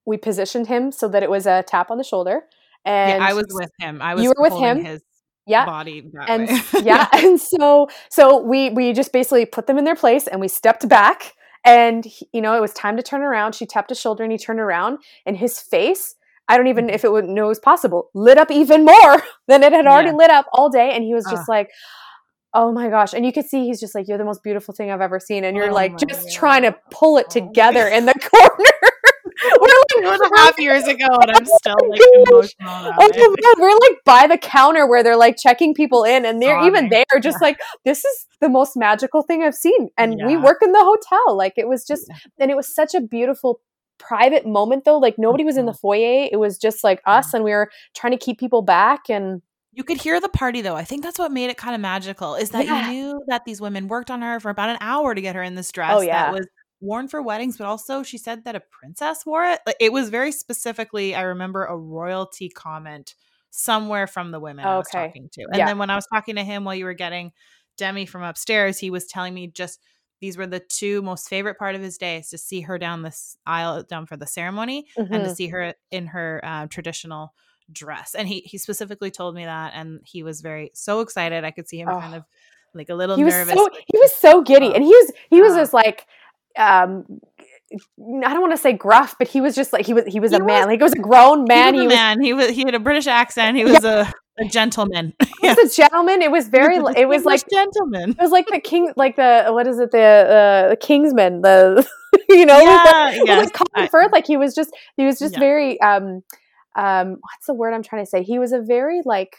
we positioned him so that it was a tap on the shoulder. And yeah, I was with him. I was you were with him. His yeah. body and yeah, yeah, and so so we we just basically put them in their place and we stepped back. And you know, it was time to turn around. She tapped his shoulder and he turned around, and his face I don't even if it would know it was possible, lit up even more than it had already yeah. lit up all day. And he was just uh. like, Oh my gosh. And you could see he's just like, You're the most beautiful thing I've ever seen. And you're oh like just God. trying to pull it oh together in the corner. we're like two and a half years ago, and I'm still like emotional. Oh, we're like by the counter where they're like checking people in, and they're even there, just like this is the most magical thing I've seen. And yeah. we work in the hotel, like it was just, and it was such a beautiful private moment though. Like nobody was in the mm-hmm. foyer. It was just like us and we were trying to keep people back and you could hear the party though. I think that's what made it kind of magical is that yeah. you knew that these women worked on her for about an hour to get her in this dress oh, yeah. that was worn for weddings, but also she said that a princess wore it. Like it was very specifically, I remember a royalty comment somewhere from the women okay. I was talking to. And yeah. then when I was talking to him while you were getting Demi from upstairs, he was telling me just these were the two most favorite part of his day is to see her down this aisle down for the ceremony mm-hmm. and to mm-hmm. see her in her uh, traditional dress and he he specifically told me that and he was very so excited i could see him oh. kind of like a little he was nervous so, he was so giddy oh. and he was he was uh, just like um I don't want to say gruff, but he was just like he was he was he a was, man. Like he was a grown man. He was a man. He was he had a British accent. He was yeah. a a gentleman. He was a gentleman. It was very. It was like gentleman. It was like the king, like the what is it? The uh, the Kingsman. The you know, yeah, like, yes. like Colin Firth. Like he was just he was just yeah. very um um what's the word I'm trying to say? He was a very like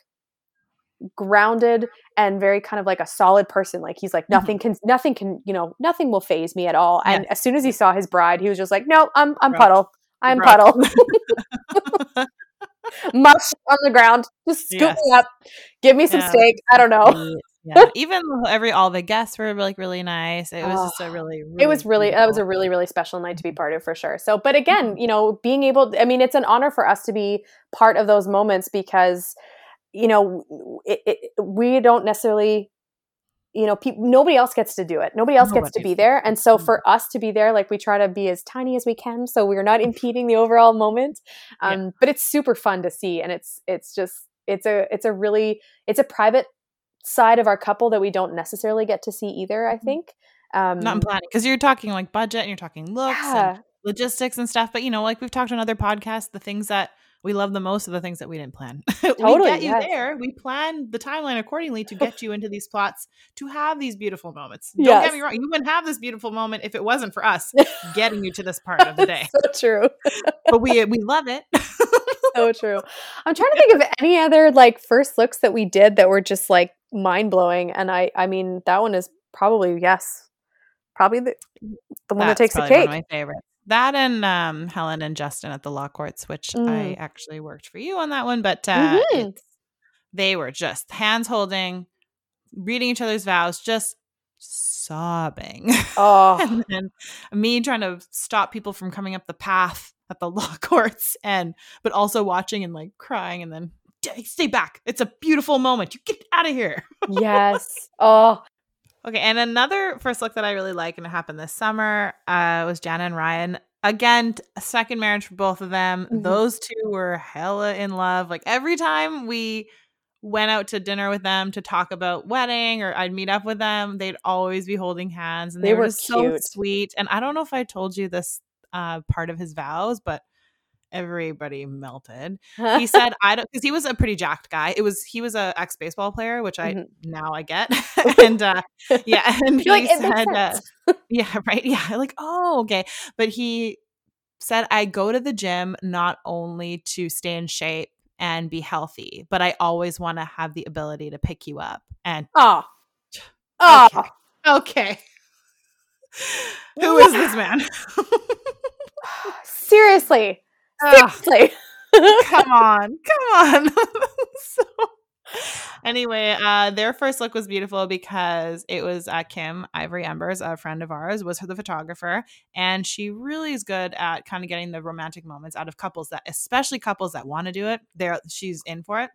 grounded and very kind of like a solid person like he's like mm-hmm. nothing can nothing can you know nothing will phase me at all and as soon as he saw his bride he was just like no i'm i'm puddle i'm puddle mush on the ground. Just scoop yes. me up. Give me some yeah. steak. I don't know. yeah. Even every all the guests were like really nice. It was oh, just a really, really It was really that was a really really special night to be part of for sure. So, but again, mm-hmm. you know, being able I mean, it's an honor for us to be part of those moments because you know, it, it, we don't necessarily you know, pe- nobody else gets to do it. Nobody else nobody. gets to be there. And so mm-hmm. for us to be there, like we try to be as tiny as we can, so we're not impeding the overall moment. Um, yeah. But it's super fun to see, and it's it's just it's a it's a really it's a private side of our couple that we don't necessarily get to see either. I mm-hmm. think. Um, not in planning because you're talking like budget and you're talking looks yeah. and logistics and stuff. But you know, like we've talked on other podcasts, the things that we love the most of the things that we didn't plan. Totally, we get you yes. there. We plan the timeline accordingly to get you into these plots to have these beautiful moments. Don't yes. get me wrong. You wouldn't have this beautiful moment if it wasn't for us getting you to this part of the day. so true. but we uh, we love it. so true. I'm trying to think of any other like first looks that we did that were just like mind blowing. And I I mean that one is probably yes. Probably the the one That's that takes the cake. My favorites. That and um, Helen and Justin at the law courts, which mm. I actually worked for you on that one, but uh, mm-hmm. they were just hands holding, reading each other's vows, just sobbing. Oh, and then me trying to stop people from coming up the path at the law courts, and but also watching and like crying, and then stay back. It's a beautiful moment. You get out of here. yes. Oh, Okay, and another first look that I really like and it happened this summer uh, was Jana and Ryan. Again, a second marriage for both of them. Mm-hmm. Those two were hella in love. Like every time we went out to dinner with them to talk about wedding or I'd meet up with them, they'd always be holding hands and they, they were, were so sweet. And I don't know if I told you this uh, part of his vows, but everybody melted. He said, "I don't," because he was a pretty jacked guy. It was he was a ex baseball player, which I mm-hmm. now I get, and uh, yeah, and he like, said, uh, "Yeah, right, yeah, like oh, okay," but he said, "I go to the gym not only to stay in shape." And be healthy, but I always want to have the ability to pick you up. And oh, Oh. Okay. okay. Who is this man? Seriously. Seriously. come on. Come on. so anyway, uh, their first look was beautiful because it was uh, Kim Ivory Embers, a friend of ours, was the photographer, and she really is good at kind of getting the romantic moments out of couples that, especially couples that want to do it. There, she's in for it,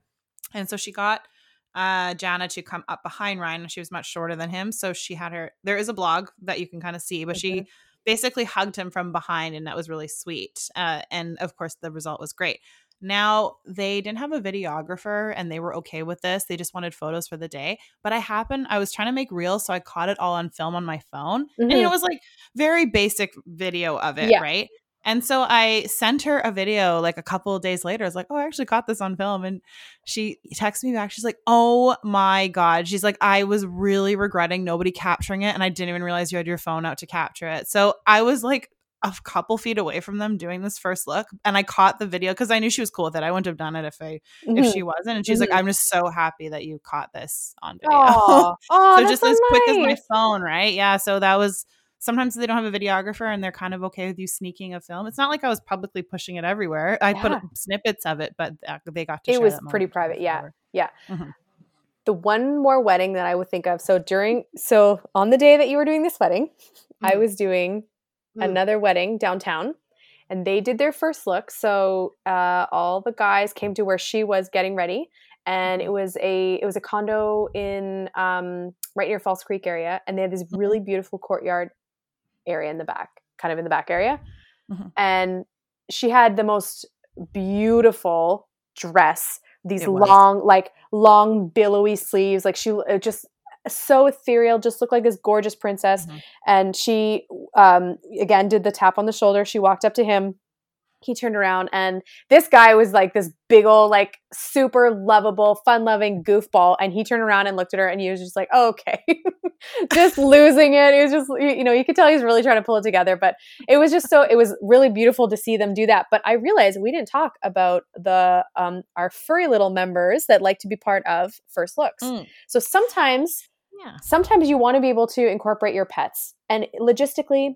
and so she got uh, Jana to come up behind Ryan, and she was much shorter than him, so she had her. There is a blog that you can kind of see, but she basically hugged him from behind, and that was really sweet. Uh, and of course, the result was great. Now, they didn't have a videographer and they were okay with this. They just wanted photos for the day. But I happened, I was trying to make reels, so I caught it all on film on my phone. Mm-hmm. And it was like very basic video of it, yeah. right? And so I sent her a video like a couple of days later. I was like, oh, I actually caught this on film. And she texted me back. She's like, oh my God. She's like, I was really regretting nobody capturing it. And I didn't even realize you had your phone out to capture it. So I was like a couple feet away from them doing this first look and I caught the video because I knew she was cool with it. I wouldn't have done it if I mm-hmm. if she wasn't. And she's mm-hmm. like, I'm just so happy that you caught this on video. Oh, so just so as nice. quick as my phone, right? Yeah. So that was sometimes they don't have a videographer and they're kind of okay with you sneaking a film. It's not like I was publicly pushing it everywhere. I yeah. put snippets of it, but they got to It was pretty private. Yeah. Yeah. Mm-hmm. The one more wedding that I would think of. So during so on the day that you were doing this wedding, I mm-hmm. was doing mm. another wedding downtown and they did their first look so uh, all the guys came to where she was getting ready and it mm-hmm. was a it was a condo in um, right near false creek area and they had this mm-hmm. really beautiful courtyard area in the back kind of in the back area mm-hmm. and she had the most beautiful dress these long like long billowy sleeves like she just so ethereal, just looked like this gorgeous princess. Mm-hmm. And she, um, again, did the tap on the shoulder. She walked up to him. He turned around, and this guy was like this big old, like super lovable, fun loving goofball. And he turned around and looked at her, and he was just like, oh, okay, just losing it. He was just, you know, you could tell he was really trying to pull it together. But it was just so, it was really beautiful to see them do that. But I realized we didn't talk about the, um, our furry little members that like to be part of First Looks. Mm. So sometimes yeah. Sometimes you want to be able to incorporate your pets and logistically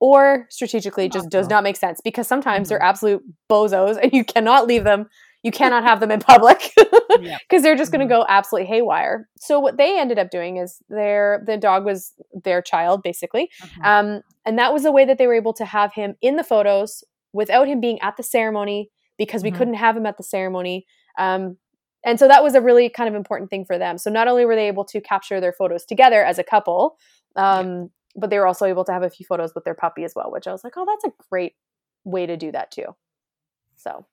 or strategically just does not make sense because sometimes mm-hmm. they're absolute bozos and you cannot leave them. You cannot have them in public because they're just going to mm-hmm. go absolutely haywire. So what they ended up doing is their the dog was their child basically, mm-hmm. um, and that was the way that they were able to have him in the photos without him being at the ceremony because we mm-hmm. couldn't have him at the ceremony. Um, and so that was a really kind of important thing for them. So not only were they able to capture their photos together as a couple, um. But they were also able to have a few photos with their puppy as well, which I was like, oh, that's a great way to do that too. So,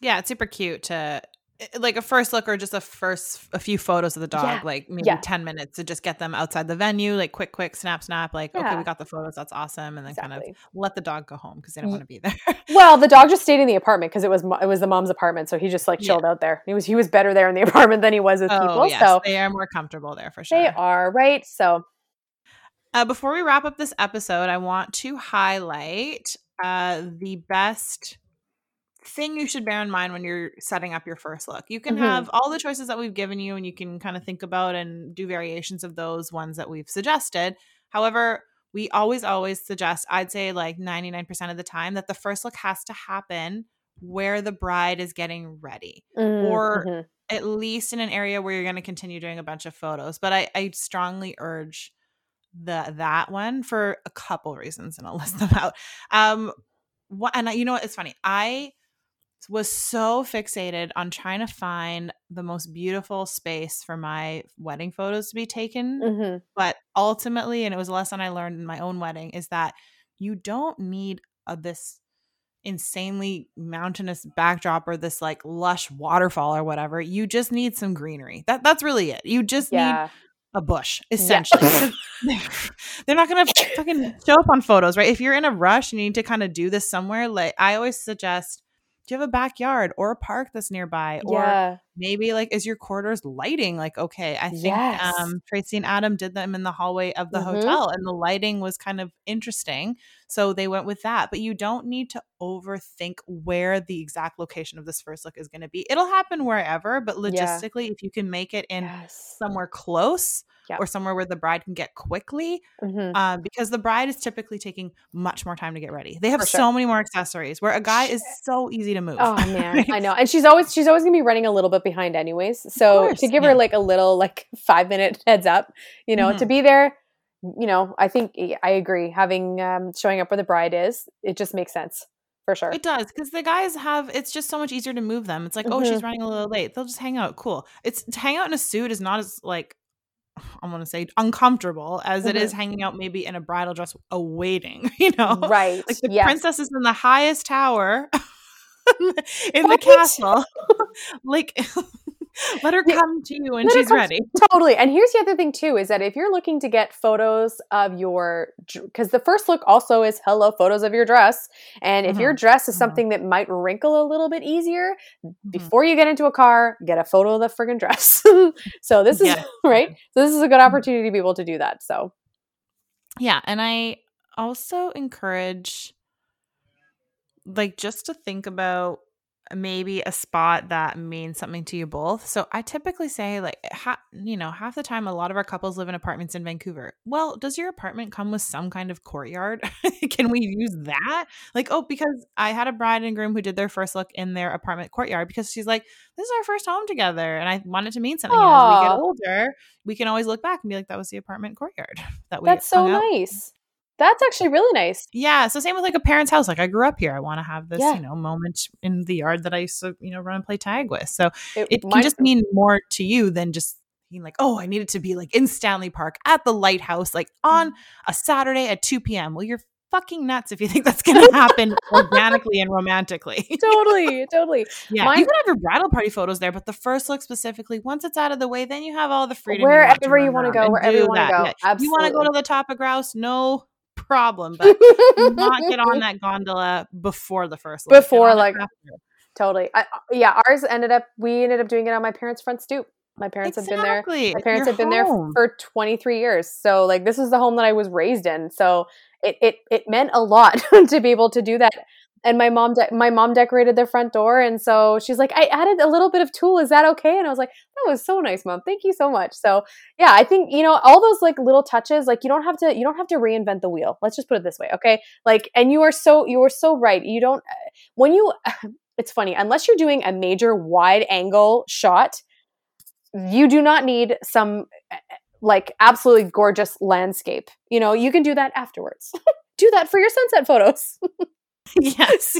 yeah, it's super cute to eh, like a first look or just a first a few photos of the dog yeah. like maybe yeah. 10 minutes to just get them outside the venue like quick quick snap snap like yeah. okay we got the photos that's awesome and then exactly. kind of let the dog go home because they don't mm-hmm. want to be there well the dog just stayed in the apartment because it was it was the mom's apartment so he just like chilled out there he was he was better there in the apartment than he was with oh, people yes. so they are more comfortable there for sure they are right so uh, before we wrap up this episode i want to highlight uh, the best thing you should bear in mind when you're setting up your first look. You can mm-hmm. have all the choices that we've given you and you can kind of think about and do variations of those ones that we've suggested. However, we always always suggest I'd say like 99% of the time that the first look has to happen where the bride is getting ready mm-hmm. or mm-hmm. at least in an area where you're going to continue doing a bunch of photos. But I, I strongly urge the that one for a couple reasons and I'll list them out. Um what and I, you know what it's funny. I was so fixated on trying to find the most beautiful space for my wedding photos to be taken. Mm-hmm. But ultimately, and it was a lesson I learned in my own wedding, is that you don't need a, this insanely mountainous backdrop or this like lush waterfall or whatever. You just need some greenery. That that's really it. You just yeah. need a bush essentially. Yeah. they're not gonna fucking show up on photos, right? If you're in a rush and you need to kind of do this somewhere, like I always suggest do you have a backyard or a park that's nearby or yeah. Maybe like is your corridors lighting like okay i think yes. um tracey and adam did them in the hallway of the mm-hmm. hotel and the lighting was kind of interesting so they went with that but you don't need to overthink where the exact location of this first look is going to be it'll happen wherever but logistically yeah. if you can make it in yes. somewhere close yep. or somewhere where the bride can get quickly mm-hmm. uh, because the bride is typically taking much more time to get ready they have sure. so many more accessories where a guy is so easy to move oh man i know and she's always she's always gonna be running a little bit behind anyways so course, to give yeah. her like a little like five minute heads up you know mm-hmm. to be there you know i think i agree having um showing up where the bride is it just makes sense for sure. It does because the guys have it's just so much easier to move them. It's like, mm-hmm. oh, she's mm-hmm. running a little late. They'll just hang out. Cool. It's to hang out in a suit is not as like I want to say uncomfortable as mm-hmm. it is mm-hmm. hanging out maybe in a bridal dress awaiting, you know? Right. Like the yes. princess is in the highest tower in the castle. like let her come to you when she's ready. Totally. And here's the other thing too is that if you're looking to get photos of your cuz the first look also is hello photos of your dress and if mm-hmm. your dress is mm-hmm. something that might wrinkle a little bit easier mm-hmm. before you get into a car, get a photo of the friggin' dress. so this is yeah. right? So this is a good mm-hmm. opportunity to be able to do that. So yeah, and I also encourage like just to think about maybe a spot that means something to you both. So I typically say like ha- you know, half the time a lot of our couples live in apartments in Vancouver. Well, does your apartment come with some kind of courtyard? Can we use that? Like, oh, because I had a bride and groom who did their first look in their apartment courtyard because she's like, this is our first home together and I wanted it to mean something. as we get older, we can always look back and be like that was the apartment courtyard that we That's so nice. That's actually really nice. Yeah. So same with like a parent's house. Like I grew up here. I want to have this, yeah. you know, moment in the yard that I used to, you know, run and play tag with. So it, it can just mean more to you than just being like, oh, I needed to be like in Stanley Park at the lighthouse, like on mm. a Saturday at 2 p.m. Well, you're fucking nuts if you think that's going to happen organically and romantically. totally, totally. Yeah, Mine, you can have your bridal party photos there, but the first look specifically, once it's out of the way, then you have all the freedom. Wherever you want to go, wherever you want to go. Yeah. Absolutely. You want to go to the top of Grouse? No problem, but not get on that gondola before the first. Look. Before, like, totally. I, yeah, ours ended up. We ended up doing it on my parents' front stoop. My parents exactly. have been there. My parents Your have been home. there for 23 years. So like this is the home that I was raised in. So it it it meant a lot to be able to do that and my mom de- my mom decorated their front door and so she's like i added a little bit of tulle is that okay? And i was like that was so nice mom thank you so much. So yeah i think you know all those like little touches like you don't have to you don't have to reinvent the wheel let's just put it this way okay? Like and you are so you are so right you don't when you it's funny unless you're doing a major wide angle shot you do not need some like absolutely gorgeous landscape you know you can do that afterwards. Do that for your sunset photos yes.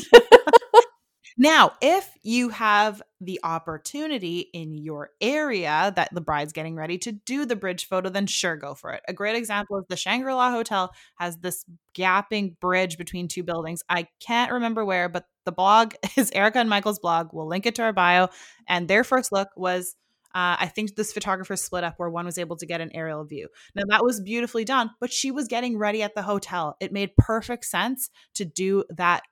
now, if you have the opportunity in your area that the bride's getting ready to do the bridge photo, then sure, go for it. A great example is the Shangri La Hotel has this gapping bridge between two buildings. I can't remember where, but the blog is Erika and Michael's blog. We'll link it to our bio. And their first look was uh, I think this photographer split up where one was able to get an aerial view. Now, that was beautifully done, but she was getting ready at the hotel. It made perfect sense to do that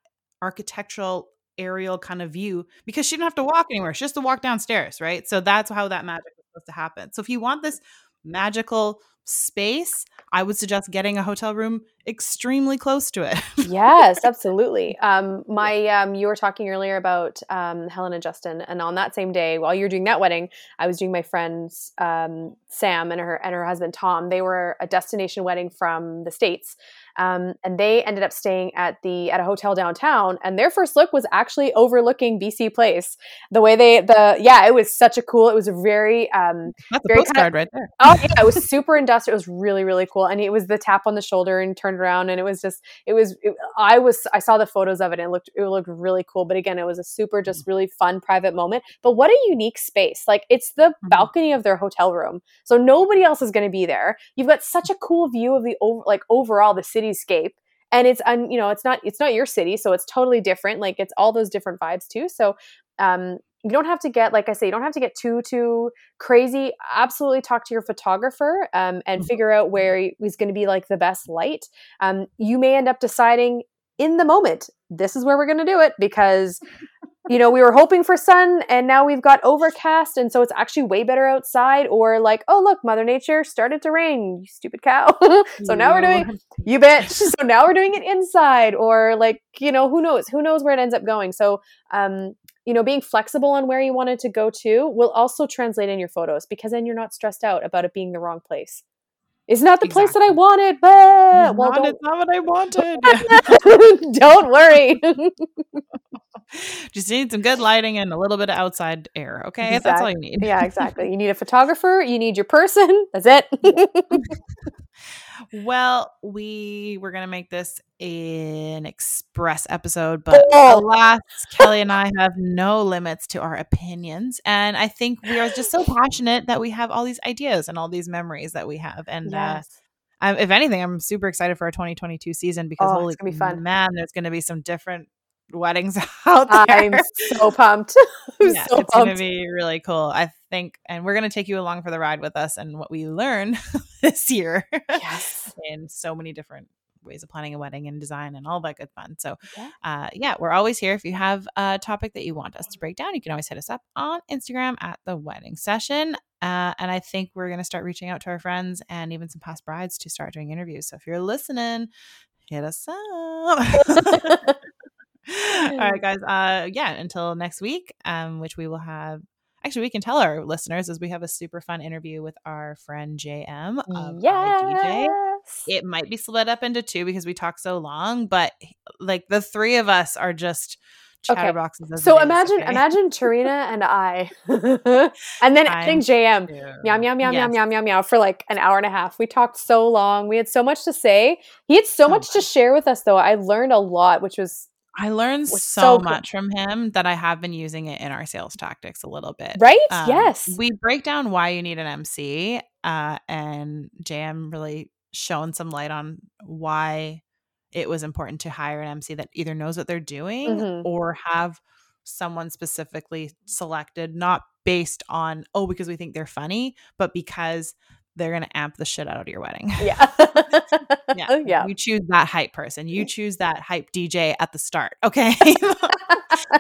architectural aerial kind of view because she didn't have to walk anywhere. She just to walk downstairs, right? So that's how that magic was supposed to happen. So if you want this magical space, I would suggest getting a hotel room extremely close to it. yes, absolutely. Um, my um, you were talking earlier about um, Helen and Justin, and on that same day, while you were doing that wedding, I was doing my friends um, Sam and her and her husband Tom. They were a destination wedding from the states, um, and they ended up staying at the at a hotel downtown. And their first look was actually overlooking BC Place. The way they the yeah, it was such a cool. It was a very um, that's very a postcard kind of, right there. Oh yeah, it was super industrial. It was really really cool, and it was the tap on the shoulder and turned around, and it was just it was. It, I was I saw the photos of it and it looked it looked really cool. But again, it was a super just mm-hmm. really fun private moment. But what a unique space! Like it's the mm-hmm. balcony of their hotel room, so nobody else is going to be there. You've got such a cool view of the over like overall the city cityscape. And it's un, you know it's not it's not your city so it's totally different like it's all those different vibes too. So um you don't have to get like i say you don't have to get too too crazy. Absolutely talk to your photographer um, and mm-hmm. figure out where is going to be like the best light. Um, you may end up deciding in the moment this is where we're going to do it because you know, we were hoping for sun and now we've got overcast and so it's actually way better outside or like, oh look, mother nature started to rain, you stupid cow. so now we're doing you bitch. So now we're doing it inside or like, you know, who knows? Who knows where it ends up going. So, um you know, being flexible on where you wanted to go to will also translate in your photos because then you're not stressed out about it being the wrong place. It's not the exactly. place that I wanted, but well, not, it's not what I wanted. don't worry. Just need some good lighting and a little bit of outside air. Okay, exactly. that's all you need. yeah, exactly. You need a photographer. You need your person. That's it. Well, we were gonna make this an express episode, but oh. alas, Kelly and I have no limits to our opinions, and I think we are just so passionate that we have all these ideas and all these memories that we have, and. Uh, yes. Uh, um, if anything, I'm super excited for our 2022 season because oh, holy it's gonna be fun. man, there's going to be some different weddings out there. I'm so pumped. I'm yeah, so it's going to be really cool. I think, and we're going to take you along for the ride with us and what we learn this year. Yes. in so many different ways of planning a wedding and design and all that good fun. So, yeah. Uh, yeah, we're always here. If you have a topic that you want us to break down, you can always hit us up on Instagram at the wedding session. Uh, and I think we're going to start reaching out to our friends and even some past brides to start doing interviews. So if you're listening, hit us up. All right, guys. Uh, yeah, until next week, um, which we will have. Actually, we can tell our listeners as we have a super fun interview with our friend JM of yes. It might be split up into two because we talk so long, but like the three of us are just chatterboxes. Okay. So imagine, okay? imagine Tarina and I, and then I think JM, meow meow meow yes. meow meow meow meow for like an hour and a half. We talked so long. We had so much to say. He had so, so much, much to share with us, though. I learned a lot, which was I learned so, so much from him that I have been using it in our sales tactics a little bit. Right? Um, yes. We break down why you need an MC, uh, and JM really shown some light on why it was important to hire an MC that either knows what they're doing mm-hmm. or have someone specifically selected, not based on, oh, because we think they're funny, but because they're gonna amp the shit out of your wedding. Yeah. yeah. Yeah. You choose that hype person. You choose that hype DJ at the start. Okay.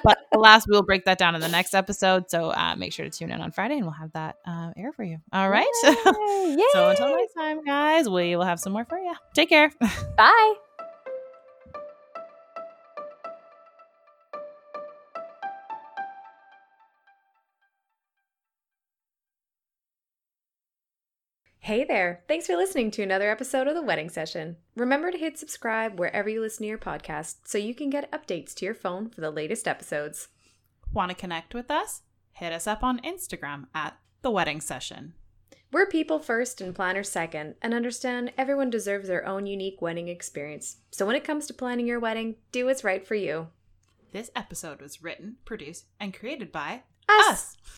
but alas, we'll break that down in the next episode. So uh, make sure to tune in on Friday and we'll have that uh, air for you. All right. Yay. so until next time, guys, we will have some more for you. Take care. Bye. Hey there! Thanks for listening to another episode of The Wedding Session. Remember to hit subscribe wherever you listen to your podcast so you can get updates to your phone for the latest episodes. Want to connect with us? Hit us up on Instagram at The Wedding Session. We're people first and planners second, and understand everyone deserves their own unique wedding experience. So when it comes to planning your wedding, do what's right for you. This episode was written, produced, and created by us. us.